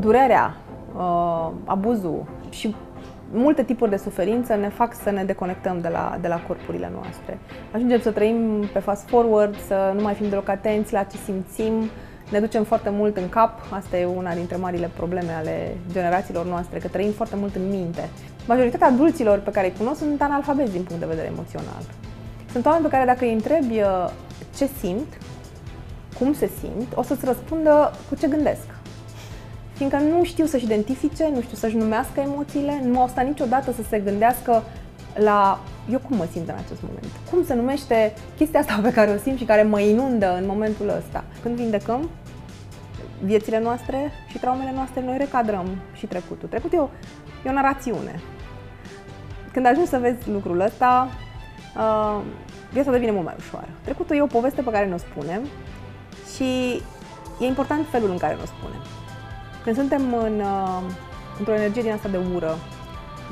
durerea, uh, abuzul și multe tipuri de suferință ne fac să ne deconectăm de la, de la corpurile noastre. Ajungem să trăim pe fast forward, să nu mai fim deloc atenți la ce simțim, ne ducem foarte mult în cap, asta e una dintre marile probleme ale generațiilor noastre, că trăim foarte mult în minte. Majoritatea adulților pe care îi cunosc sunt analfabeti din punct de vedere emoțional. Sunt oameni pe care dacă îi întrebi uh, ce simt, cum se simt, o să-ți răspundă cu ce gândesc. Fiindcă nu știu să-și identifice, nu știu să-și numească emoțiile, nu au stat niciodată să se gândească la eu cum mă simt în acest moment. Cum se numește chestia asta pe care o simt și care mă inundă în momentul ăsta. Când vindecăm viețile noastre și traumele noastre, noi recadrăm și trecutul. Trecutul e o, e o narațiune. Când ajungi să vezi lucrul ăsta, uh, viața devine mult mai ușoară. Trecutul e o poveste pe care ne-o spunem și e important felul în care ne-o spunem. Când suntem în, uh, într-o energie din asta de ură,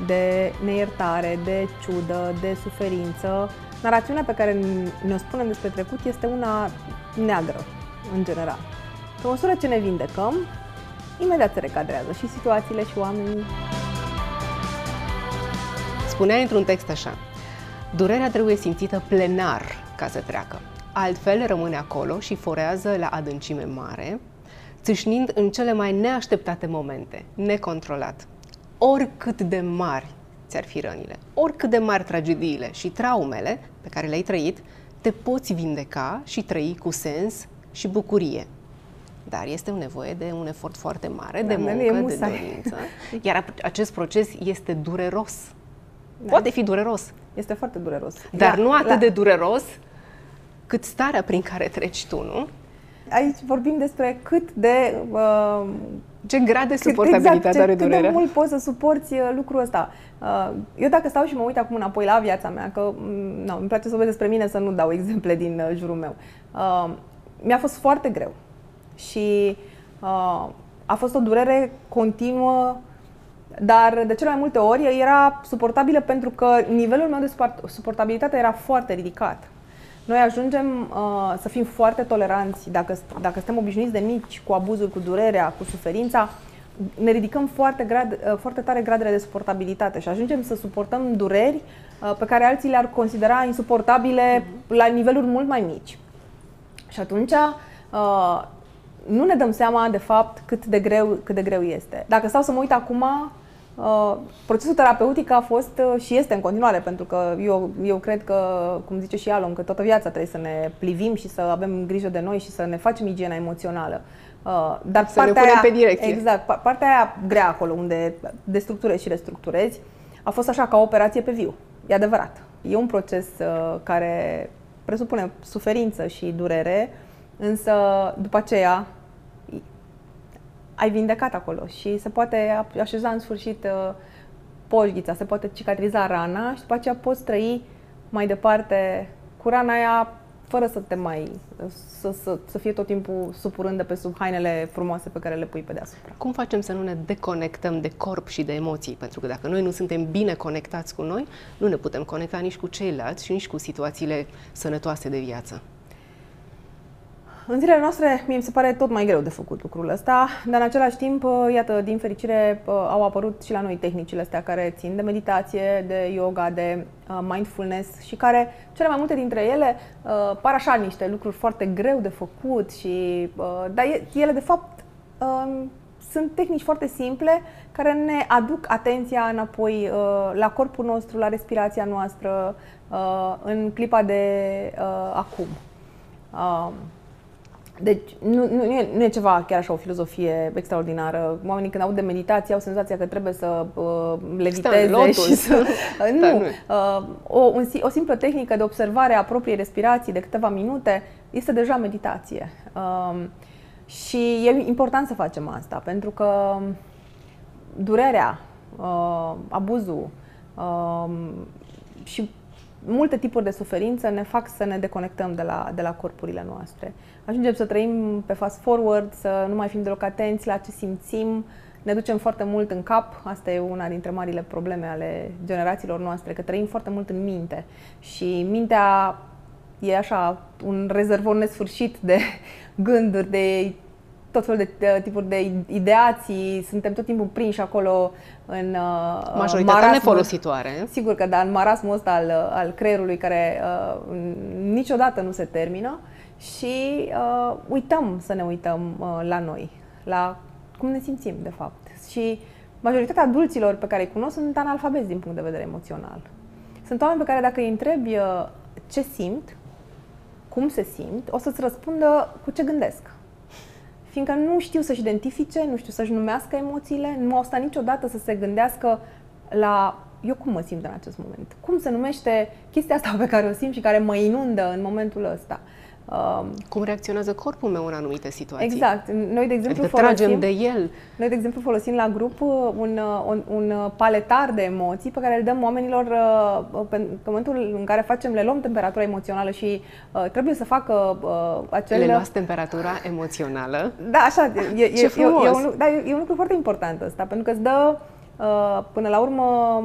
de neiertare, de ciudă, de suferință, narațiunea pe care ne-o spunem despre trecut este una neagră, în general. Pe măsură ce ne vindecăm, imediat se recadrează și situațiile și oamenii. Spunea într-un text așa, durerea trebuie simțită plenar ca să treacă. Altfel rămâne acolo și forează la adâncime mare, țâșnind în cele mai neașteptate momente, necontrolat. Oricât de mari ți-ar fi rănile, oricât de mari tragediile și traumele pe care le-ai trăit, te poți vindeca și trăi cu sens și bucurie. Dar este nevoie de un efort foarte mare, da, de muncă, de dorință. Iar acest proces este dureros. Da. Poate fi dureros. Este foarte dureros. Dar da, nu atât la... de dureros cât starea prin care treci tu, nu? Aici vorbim despre cât de... Uh, ce grad de suportabilitate exact, ce, are durerea? Cât de mult poți să suporți uh, lucrul ăsta. Uh, eu dacă stau și mă uit acum înapoi la viața mea, că mm, nu, îmi place să vorbesc despre mine, să nu dau exemple din uh, jurul meu. Uh, mi-a fost foarte greu și uh, a fost o durere continuă dar de cele mai multe ori era suportabilă pentru că nivelul meu de suportabilitate era foarte ridicat. Noi ajungem uh, să fim foarte toleranți dacă, dacă suntem obișnuiți de mici cu abuzul, cu durerea, cu suferința, ne ridicăm foarte, grad, uh, foarte tare gradele de suportabilitate și ajungem să suportăm dureri uh, pe care alții le-ar considera insuportabile uh-huh. la niveluri mult mai mici. Și atunci uh, nu ne dăm seama de fapt cât de greu, cât de greu este. Dacă stau să mă uit acum, Uh, procesul terapeutic a fost uh, și este în continuare, pentru că eu, eu cred că, cum zice și Alon, că toată viața trebuie să ne plivim și să avem grijă de noi și să ne facem igiena emoțională. Uh, dar să partea ne punem aia, pe direcție. Exact, partea aia grea acolo, unde destructurezi și restructurezi, a fost așa ca o operație pe viu. E adevărat. E un proces care presupune suferință și durere, însă după aceea ai vindecat acolo și se poate așeza în sfârșit uh, poșghița, se poate cicatriza rana și după aceea poți trăi mai departe cu rana aia fără să te mai să, să, să fie tot timpul supurând de pe sub hainele frumoase pe care le pui pe deasupra. Cum facem să nu ne deconectăm de corp și de emoții? Pentru că dacă noi nu suntem bine conectați cu noi, nu ne putem conecta nici cu ceilalți și nici cu situațiile sănătoase de viață. În zilele noastre, mie mi se pare tot mai greu de făcut lucrul ăsta, dar în același timp, uh, iată, din fericire, uh, au apărut și la noi tehnicile astea care țin de meditație, de yoga, de uh, mindfulness și care, cele mai multe dintre ele, par așa niște lucruri foarte greu de făcut și, dar ele, de fapt, um, sunt tehnici foarte simple care ne aduc atenția înapoi la corpul nostru, la respirația noastră, în clipa de acum. Um, deci nu, nu, e, nu e ceva chiar așa o filozofie extraordinară. Oamenii când aud de meditație au senzația că trebuie să uh, leviteze și să... nu. Uh, o, un, o simplă tehnică de observare a propriei respirații de câteva minute este deja meditație. Uh, și e important să facem asta, pentru că durerea, uh, abuzul uh, și multe tipuri de suferință ne fac să ne deconectăm de la, de la corpurile noastre. Ajungem să trăim pe fast forward, să nu mai fim deloc atenți la ce simțim, ne ducem foarte mult în cap, asta e una dintre marile probleme ale generațiilor noastre, că trăim foarte mult în minte. Și mintea e așa un rezervor nesfârșit de gânduri, de tot felul de tipuri de ideații, suntem tot timpul prinși acolo în uh, Majoritatea nefolositoare. Sigur că da, în marasmul ăsta al, al creierului care uh, niciodată nu se termină și uh, uităm să ne uităm uh, la noi, la cum ne simțim de fapt. Și majoritatea adulților pe care îi cunosc sunt analfabeti din punct de vedere emoțional. Sunt oameni pe care dacă îi întrebi uh, ce simt, cum se simt, o să-ți răspundă cu ce gândesc. Fiindcă nu știu să-și identifice, nu știu să-și numească emoțiile, nu au stat niciodată să se gândească la eu cum mă simt în acest moment. Cum se numește chestia asta pe care o simt și care mă inundă în momentul ăsta. Um, Cum reacționează corpul meu în anumite situații? Exact. Noi, de exemplu, adică folosim, tragem de el. Noi, de exemplu, folosim la grup uh, un, uh, un, un paletar de emoții pe care îl dăm oamenilor uh, în momentul în care facem, le luăm temperatura emoțională și uh, trebuie să facă uh, acel... Le luați temperatura emoțională? Da, așa. E, e, Ce e, e, e, un, da, e un lucru foarte important ăsta, pentru că îți dă, uh, până la urmă,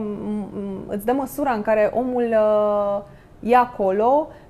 îți dă măsura în care omul uh, e acolo Uh,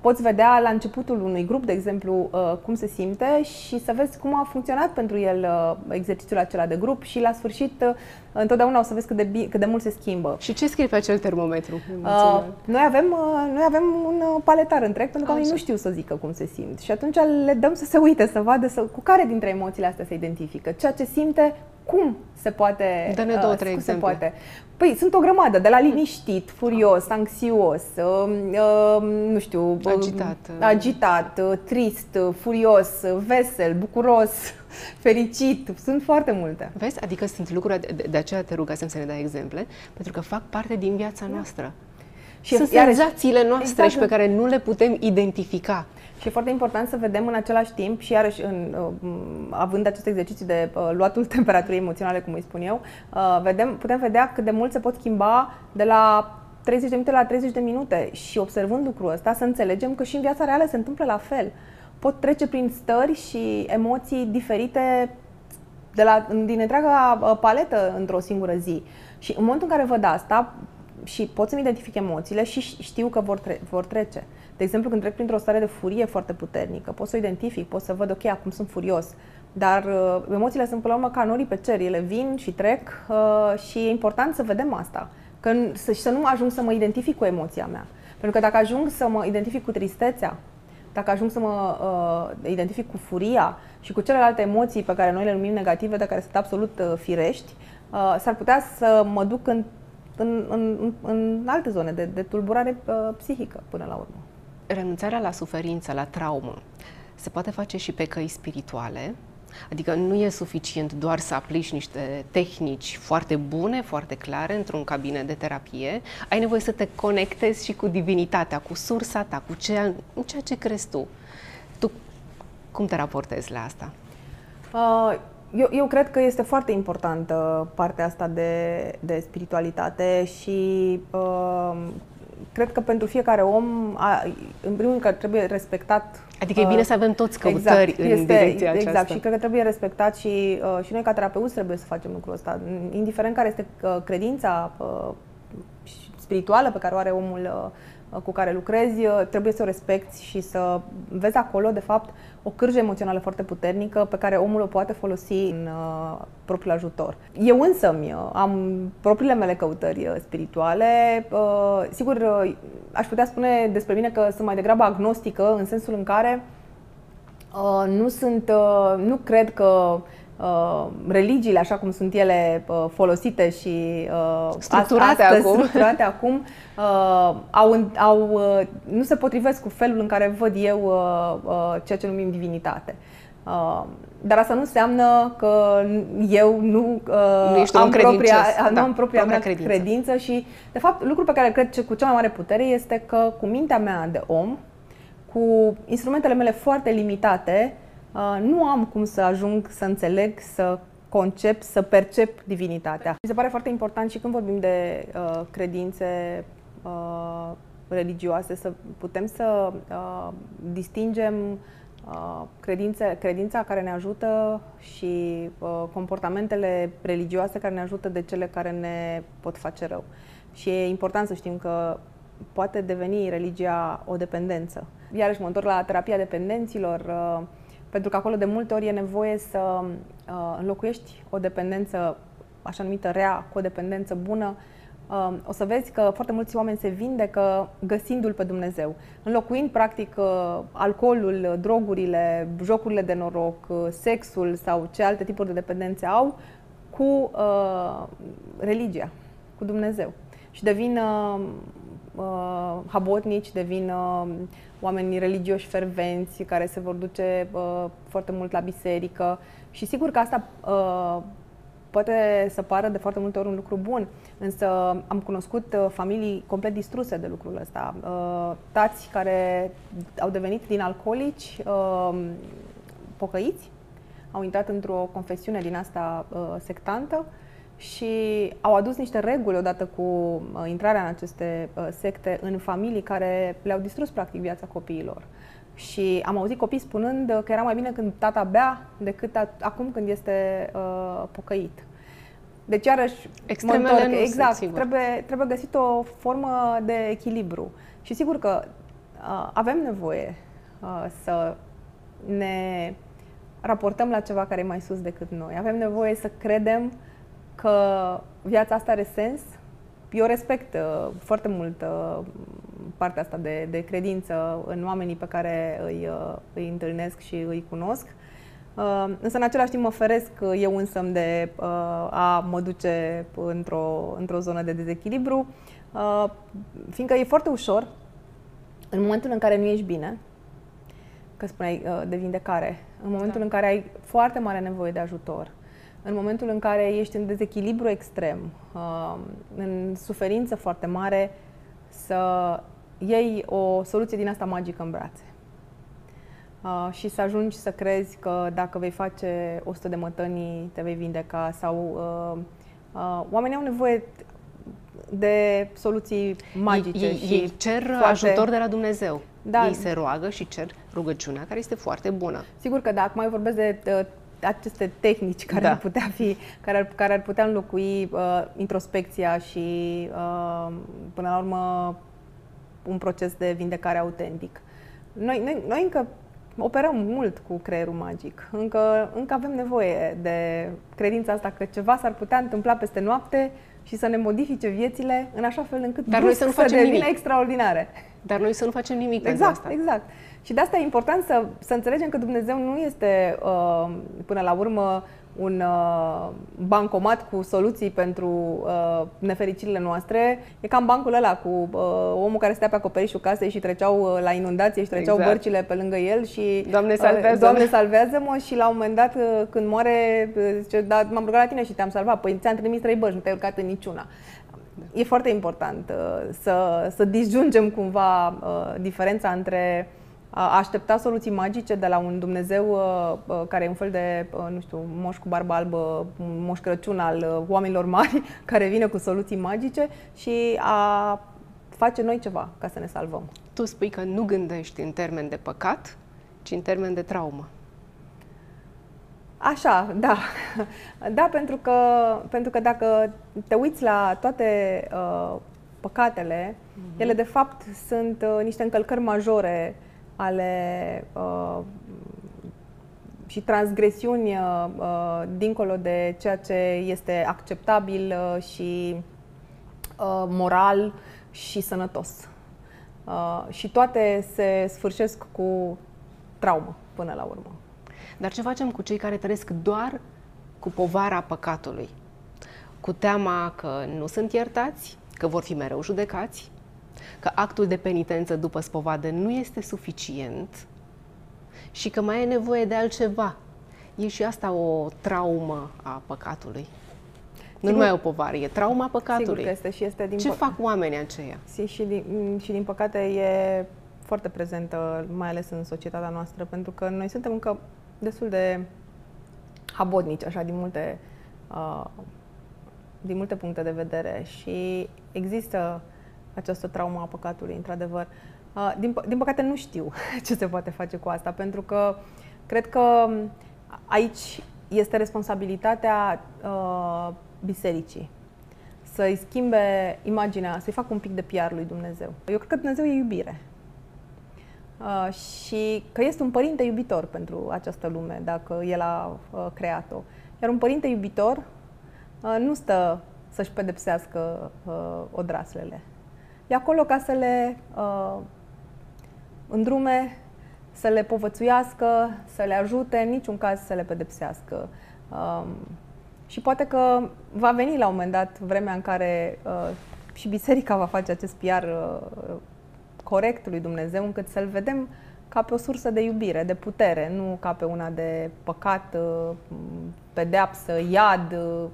poți vedea la începutul unui grup, de exemplu, uh, cum se simte și să vezi cum a funcționat pentru el uh, exercițiul acela de grup și la sfârșit întotdeauna o să vezi cât de, cât de mult se schimbă. Și ce scrie pe acel termometru? Uh, noi, avem, noi avem un paletar întreg pentru că oamenii nu știu să zică cum se simt și atunci le dăm să se uite, să vadă să, cu care dintre emoțiile astea se identifică. Ceea ce simte, cum se poate... Dă-ne două, trei exemple. Se poate. Păi sunt o grămadă, de la liniștit, furios, anxios, uh, uh, nu știu, agitat, agitat trist, furios, vesel, bucuros, fericit. Sunt foarte multe. Vezi? Adică sunt lucruri, de, de aceea te rugasem să ne dai exemple, pentru că fac parte din viața da. noastră. Și sunt senzațiile noastre exact. și pe care nu le putem identifica. Și e foarte important să vedem în același timp și iarăși în, uh, având acest exercițiu de uh, luatul temperaturii emoționale, cum îi spun eu, uh, vedem, putem vedea cât de mult se pot schimba de la 30 de minute la 30 de minute și observând lucrul ăsta să înțelegem că și în viața reală se întâmplă la fel. Pot trece prin stări și emoții diferite de la, din întreaga uh, paletă într-o singură zi. Și în momentul în care văd asta și pot să-mi identific emoțiile și știu că vor, tre- vor trece. De exemplu, când trec printr-o stare de furie foarte puternică, pot să o identific, pot să văd, ok, acum sunt furios, dar uh, emoțiile sunt până la urmă ca norii pe cer, ele vin și trec uh, și e important să vedem asta. Că, să, și să nu ajung să mă identific cu emoția mea. Pentru că dacă ajung să mă identific cu tristețea, dacă ajung să mă uh, identific cu furia și cu celelalte emoții pe care noi le numim negative, dar care sunt absolut uh, firești, uh, s-ar putea să mă duc în, în, în, în alte zone de, de tulburare uh, psihică până la urmă renunțarea la suferință, la traumă, se poate face și pe căi spirituale, Adică nu e suficient doar să aplici niște tehnici foarte bune, foarte clare într-un cabinet de terapie. Ai nevoie să te conectezi și cu divinitatea, cu sursa ta, cu ceea, ceea ce crezi tu. Tu cum te raportezi la asta? Uh, eu, eu cred că este foarte importantă partea asta de, de spiritualitate și uh, cred că pentru fiecare om, a, în primul rând că trebuie respectat. Adică e bine uh, să avem toți căutări exact, în este, direcția aceasta. Exact, și cred că trebuie respectat și, uh, și noi ca terapeuți trebuie să facem lucrul ăsta. Indiferent care este uh, credința uh, spirituală pe care o are omul uh, cu care lucrezi, uh, trebuie să o respecti și să vezi acolo, de fapt, o cârjă emoțională foarte puternică pe care omul o poate folosi în uh, propriul ajutor. Eu însă uh, am propriile mele căutări uh, spirituale. Uh, sigur, uh, aș putea spune despre mine că sunt mai degrabă agnostică, în sensul în care uh, nu sunt, uh, nu cred că uh, uh, religiile, așa cum sunt ele uh, folosite și uh, structurate astăzi, acum, structurate acum uh, au, au, uh, nu se potrivesc cu felul în care văd eu uh, uh, ceea ce numim divinitate. Uh, dar asta nu înseamnă că eu nu, uh, nu am, propria, da, am propria mea credință. credință și, de fapt, lucrul pe care cred că cu cea mai mare putere este că cu mintea mea de om, cu instrumentele mele foarte limitate, Uh, nu am cum să ajung să înțeleg, să concep, să percep divinitatea. Mi se pare foarte important și când vorbim de uh, credințe uh, religioase să putem să uh, distingem uh, credințe, credința care ne ajută și uh, comportamentele religioase care ne ajută de cele care ne pot face rău. Și e important să știm că poate deveni religia o dependență. Iarăși mă întorc la terapia dependenților. Uh, Pentru că acolo de multe ori e nevoie să uh, înlocuiești o dependență așa numită rea cu o dependență bună, uh, o să vezi că foarte mulți oameni se vindecă găsindu-L pe Dumnezeu, înlocuind practic uh, alcoolul, drogurile, jocurile de noroc, uh, sexul sau ce alte tipuri de dependențe au cu uh, religia, cu Dumnezeu. Și devin uh, uh, habotnici, devin uh, oameni religioși fervenți care se vor duce uh, foarte mult la biserică și sigur că asta uh, poate să pară de foarte multe ori un lucru bun, însă am cunoscut uh, familii complet distruse de lucrul ăsta. Uh, tați care au devenit din alcoolici, uh, pocăiți, au intrat într-o confesiune din asta uh, sectantă și au adus niște reguli odată cu uh, intrarea în aceste uh, secte în familii care le-au distrus practic viața copiilor. Și am auzit copii spunând că era mai bine când tata bea decât acum când este uh, pocăit. Deci, iarăși, Extremele mă întorc, exact, sunt, trebuie, trebuie găsit o formă de echilibru. Și sigur că uh, avem nevoie uh, să ne raportăm la ceva care e mai sus decât noi. Avem nevoie să credem că viața asta are sens. Eu respect uh, foarte mult uh, partea asta de, de credință în oamenii pe care îi, uh, îi întâlnesc și îi cunosc. Uh, însă, în același timp, mă feresc eu însă de uh, a mă duce într-o, într-o zonă de dezechilibru, uh, fiindcă e foarte ușor, în momentul în care nu ești bine, că spuneai uh, de vindecare, în momentul da. în care ai foarte mare nevoie de ajutor, în momentul în care ești în dezechilibru extrem, uh, în suferință foarte mare, să iei o soluție din asta magică în brațe. Uh, și să ajungi să crezi că dacă vei face 100 de mătănii, te vei vindeca sau uh, uh, oamenii au nevoie de soluții magice. Ei, și ei cer foarte... ajutor de la Dumnezeu. Da. Ei se roagă și cer rugăciunea, care este foarte bună. Sigur că dacă mai vorbesc de aceste tehnici care da. ar putea fi, care ar, care ar putea înlocui uh, introspecția și uh, până la urmă un proces de vindecare autentic. Noi, noi, noi încă operăm mult cu creierul magic. Încă, încă avem nevoie de credința asta că ceva s-ar putea întâmpla peste noapte și să ne modifice viețile în așa fel încât Dar noi să nu facem să devină nimic. extraordinare. Dar noi să nu facem nimic exact, asta. Exact, Și de asta e important să, să înțelegem că Dumnezeu nu este, uh, până la urmă, un uh, bancomat cu soluții pentru uh, nefericirile noastre. E cam bancul ăla cu uh, omul care stea pe acoperișul casei și treceau uh, la inundație și treceau exact. bărcile pe lângă el și Doamne salvează, uh, Doamne salvează-mă și la un moment dat uh, când moare uh, zice, da, m-am rugat la tine și te-am salvat. Păi ți-am trimis trei bărci, nu te-ai urcat în niciuna. E foarte important uh, să, să disjungem cumva uh, diferența între a aștepta soluții magice de la un Dumnezeu uh, uh, care e un fel de, uh, nu știu, moș cu barbă albă, moș Crăciun al oamenilor mari, care vine cu soluții magice și a face noi ceva ca să ne salvăm. Tu spui că nu gândești în termen de păcat, ci în termen de traumă. Așa, da. Da, pentru că, pentru că dacă te uiți la toate uh, păcatele, mm-hmm. ele de fapt sunt uh, niște încălcări majore ale uh, și transgresiuni uh, uh, dincolo de ceea ce este acceptabil uh, și uh, moral și sănătos. Uh, și toate se sfârșesc cu traumă până la urmă. Dar ce facem cu cei care trăiesc doar cu povara păcatului? Cu teama că nu sunt iertați, că vor fi mereu judecați, că actul de penitență după spovadă nu este suficient și că mai e nevoie de altceva. E și asta o traumă a păcatului. Nu numai o povară, e trauma păcatului. Sigur că este și este din Ce pă... fac oamenii aceia? Și, și, din, și din păcate e foarte prezentă, mai ales în societatea noastră, pentru că noi suntem încă destul de habodnici, așa, din multe, uh, din multe puncte de vedere și există această traumă a păcatului, într-adevăr. Uh, din, din păcate nu știu ce se poate face cu asta, pentru că cred că aici este responsabilitatea uh, bisericii să-i schimbe imaginea, să-i facă un pic de PR lui Dumnezeu. Eu cred că Dumnezeu e iubire. uh, și că este un părinte iubitor pentru această lume, dacă el a uh, creat-o. Iar un părinte iubitor uh, nu stă să-și pedepsească uh, odraslele. E acolo ca să le uh, îndrume, să le povățuiască, să le ajute, în niciun caz să le pedepsească. Um, și poate că va veni la un moment dat vremea în care uh, și biserica va face acest PR uh, corect lui Dumnezeu, încât să-l vedem ca pe o sursă de iubire, de putere, nu ca pe una de păcat, uh, pedeapsă, iad uh,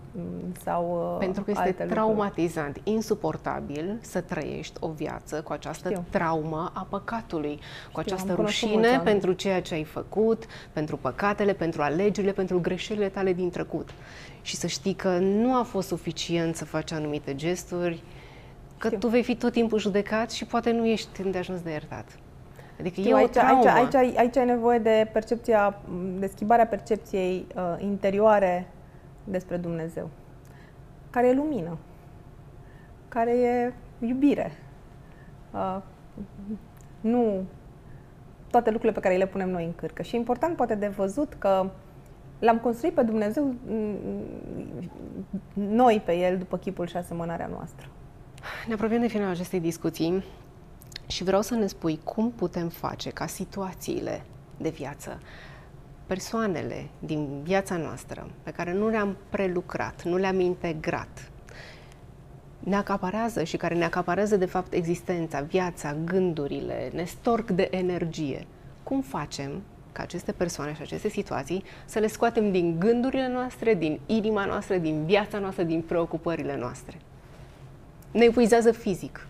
sau uh, Pentru că este alte traumatizant, lucruri. insuportabil să trăiești o viață cu această Știu. traumă a păcatului, cu Știu, această rușine pentru ceea ce ai făcut, pentru păcatele, pentru alegerile, pentru greșelile tale din trecut. Și să știi că nu a fost suficient să faci anumite gesturi, că Știu. tu vei fi tot timpul judecat și poate nu ești îndeajuns de iertat. Adică Știu, e aici, o traumă. Aici, aici, aici ai nevoie de percepția, de schimbarea percepției uh, interioare despre Dumnezeu, care e lumină, care e iubire. Uh, nu toate lucrurile pe care le punem noi în cârcă. Și e important poate de văzut că l-am construit pe Dumnezeu noi pe El după chipul și asemănarea noastră. Ne apropiem de finalul acestei discuții. Și vreau să ne spui cum putem face ca situațiile de viață, persoanele din viața noastră pe care nu le-am prelucrat, nu le-am integrat, ne acaparează și care ne acaparează de fapt existența, viața, gândurile, ne storc de energie. Cum facem ca aceste persoane și aceste situații să le scoatem din gândurile noastre, din inima noastră, din viața noastră, din preocupările noastre? Ne epuizează fizic,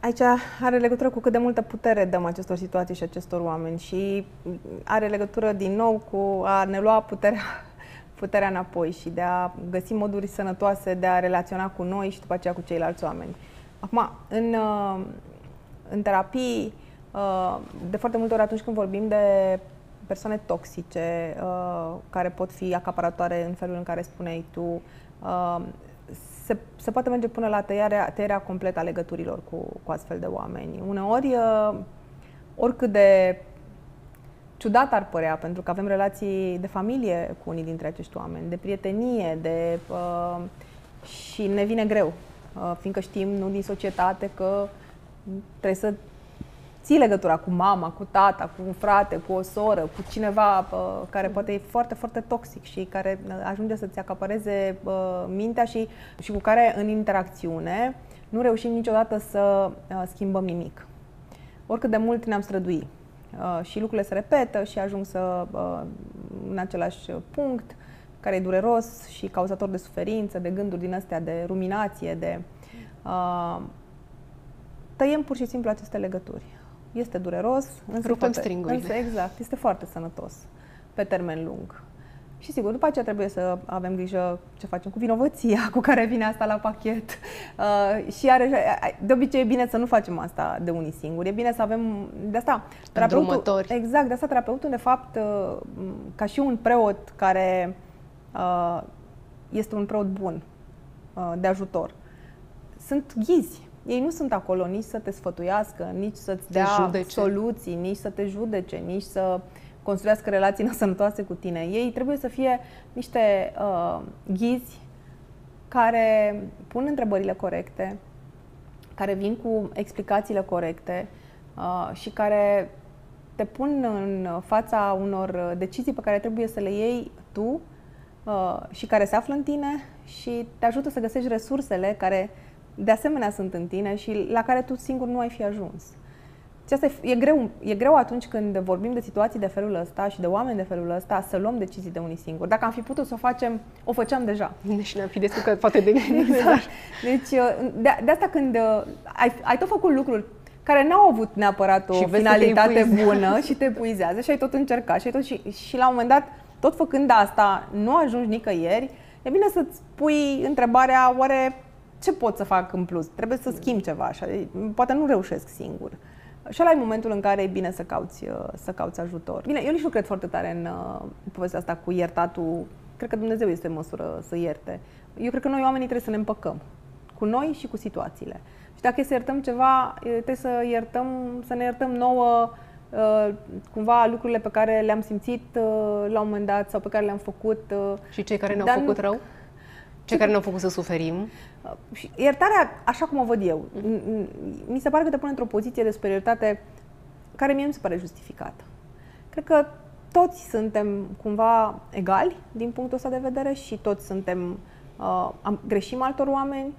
Aici are legătură cu cât de multă putere dăm acestor situații și acestor oameni și are legătură din nou cu a ne lua puterea, puterea înapoi și de a găsi moduri sănătoase de a relaționa cu noi și după aceea cu ceilalți oameni. Acum, în, uh, în terapii, uh, de foarte multe ori atunci când vorbim de persoane toxice uh, care pot fi acaparatoare în felul în care spuneai tu, se, se poate merge până la tăiarea, tăierea completă a legăturilor cu, cu astfel de oameni. Uneori, uh, oricât de ciudat ar părea, pentru că avem relații de familie cu unii dintre acești oameni, de prietenie, de, uh, și ne vine greu, uh, fiindcă știm, nu din societate, că trebuie să ții legătura cu mama, cu tata, cu un frate, cu o soră, cu cineva uh, care poate e foarte, foarte toxic și care uh, ajunge să-ți acapareze uh, mintea și, și cu care în interacțiune nu reușim niciodată să uh, schimbăm nimic. Oricât de mult ne-am strădui. Uh, și lucrurile se repetă și ajung să uh, în același punct care e dureros și cauzator de suferință, de gânduri din astea, de ruminație, de... Uh, tăiem pur și simplu aceste legături. Este dureros, însă, Rupem foarte, însă exact, este foarte sănătos pe termen lung. Și sigur, după aceea trebuie să avem grijă ce facem cu vinovăția cu care vine asta la pachet. Uh, și are, de obicei e bine să nu facem asta de unii singuri. E bine să avem, de asta, terapeutul, exact, de asta terapeutul, de fapt, uh, ca și un preot care uh, este un preot bun uh, de ajutor, sunt ghizi ei nu sunt acolo nici să te sfătuiască, nici să-ți dea judece. soluții, nici să te judece, nici să construiască relații sănătoase cu tine. Ei trebuie să fie niște uh, ghizi care pun întrebările corecte, care vin cu explicațiile corecte uh, și care te pun în fața unor decizii pe care trebuie să le iei tu uh, și care se află în tine și te ajută să găsești resursele care de asemenea sunt în tine și la care tu singur nu ai fi ajuns. Și asta e, e, greu, e greu atunci când vorbim de situații de felul ăsta și de oameni de felul ăsta să luăm decizii de unii singuri. Dacă am fi putut să o facem, o făceam deja. Și ne-am fi descurcat poate de exact. Deci, uh, de, de asta când uh, ai, ai tot făcut lucruri care n-au avut neapărat o și finalitate bună și te epuizează și ai tot încercat și, ai tot, și, și la un moment dat, tot făcând asta, nu ajungi nicăieri, e bine să-ți pui întrebarea, oare ce pot să fac în plus? Trebuie să schimb ceva, așa. poate nu reușesc singur. Și ăla e momentul în care e bine să cauți, uh, să cauți ajutor. Bine, eu nici nu cred foarte tare în uh, povestea asta cu iertatul. Cred că Dumnezeu este în măsură să ierte. Eu cred că noi oamenii trebuie să ne împăcăm cu noi și cu situațiile. Și dacă e să iertăm ceva, trebuie să iertăm, să ne iertăm nouă uh, cumva lucrurile pe care le-am simțit uh, la un moment dat sau pe care le-am făcut. Uh, și cei care ne-au făcut nu... rău? Cei care ne-au făcut să suferim? Și iertarea, așa cum o văd eu, mi se pare că te pune într-o poziție de superioritate care mie nu se pare justificată. Cred că toți suntem cumva egali din punctul ăsta de vedere și toți suntem, uh, am, greșim altor oameni,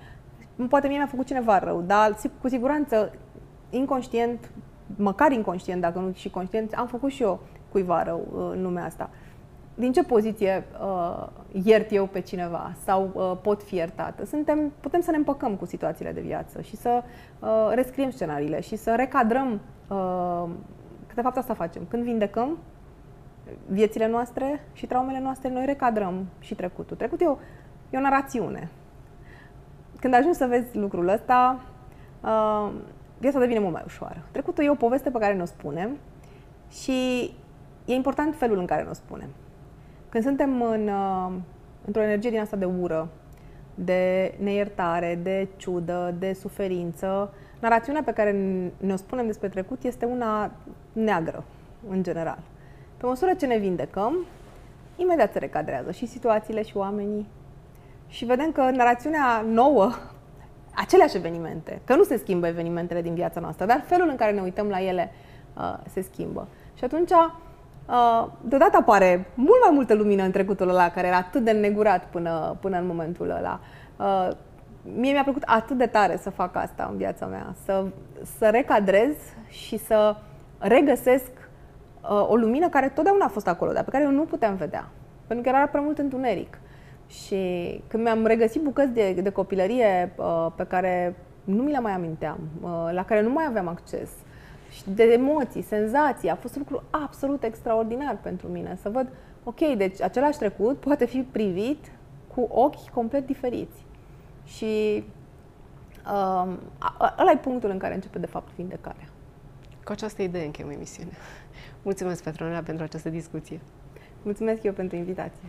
poate mie mi-a făcut cineva rău, dar cu siguranță, inconștient, măcar inconștient, dacă nu și conștient, am făcut și eu cuiva rău uh, în lumea asta. Din ce poziție uh, iert eu pe cineva sau uh, pot fi iertată? Suntem, putem să ne împăcăm cu situațiile de viață și să uh, rescriem scenariile și să recadrăm, uh, că de fapt asta facem. Când vindecăm viețile noastre și traumele noastre, noi recadrăm și trecutul. Trecutul e o, e o narațiune când ajungi să vezi lucrul ăsta, uh, viața devine mult mai ușoară. Trecutul e o poveste pe care ne-o spunem și e important felul în care ne-o spunem. Când suntem în, uh, într-o energie din asta de ură, de neiertare, de ciudă, de suferință, narațiunea pe care ne-o spunem despre trecut este una neagră, în general. Pe măsură ce ne vindecăm, imediat se recadrează și situațiile și oamenii și vedem că narațiunea nouă, aceleași evenimente, că nu se schimbă evenimentele din viața noastră, dar felul în care ne uităm la ele uh, se schimbă. Și atunci, uh, deodată apare mult mai multă lumină în trecutul ăla, care era atât de negurat până, până în momentul ăla. Uh, mie mi-a plăcut atât de tare să fac asta în viața mea, să, să recadrez și să regăsesc uh, o lumină care totdeauna a fost acolo, dar pe care eu nu puteam vedea, pentru că era prea mult întuneric. Și când mi-am regăsit bucăți de, de copilărie uh, pe care nu mi le mai aminteam, uh, la care nu mai aveam acces, și de emoții, senzații, a fost un lucru absolut extraordinar pentru mine. Să văd, ok, deci același trecut poate fi privit cu ochi complet diferiți. Și uh, ăla e punctul în care începe, de fapt, vindecarea. Cu această idee încheiem emisiunea. Mulțumesc, Petronela, pentru această discuție. Mulțumesc eu pentru invitație.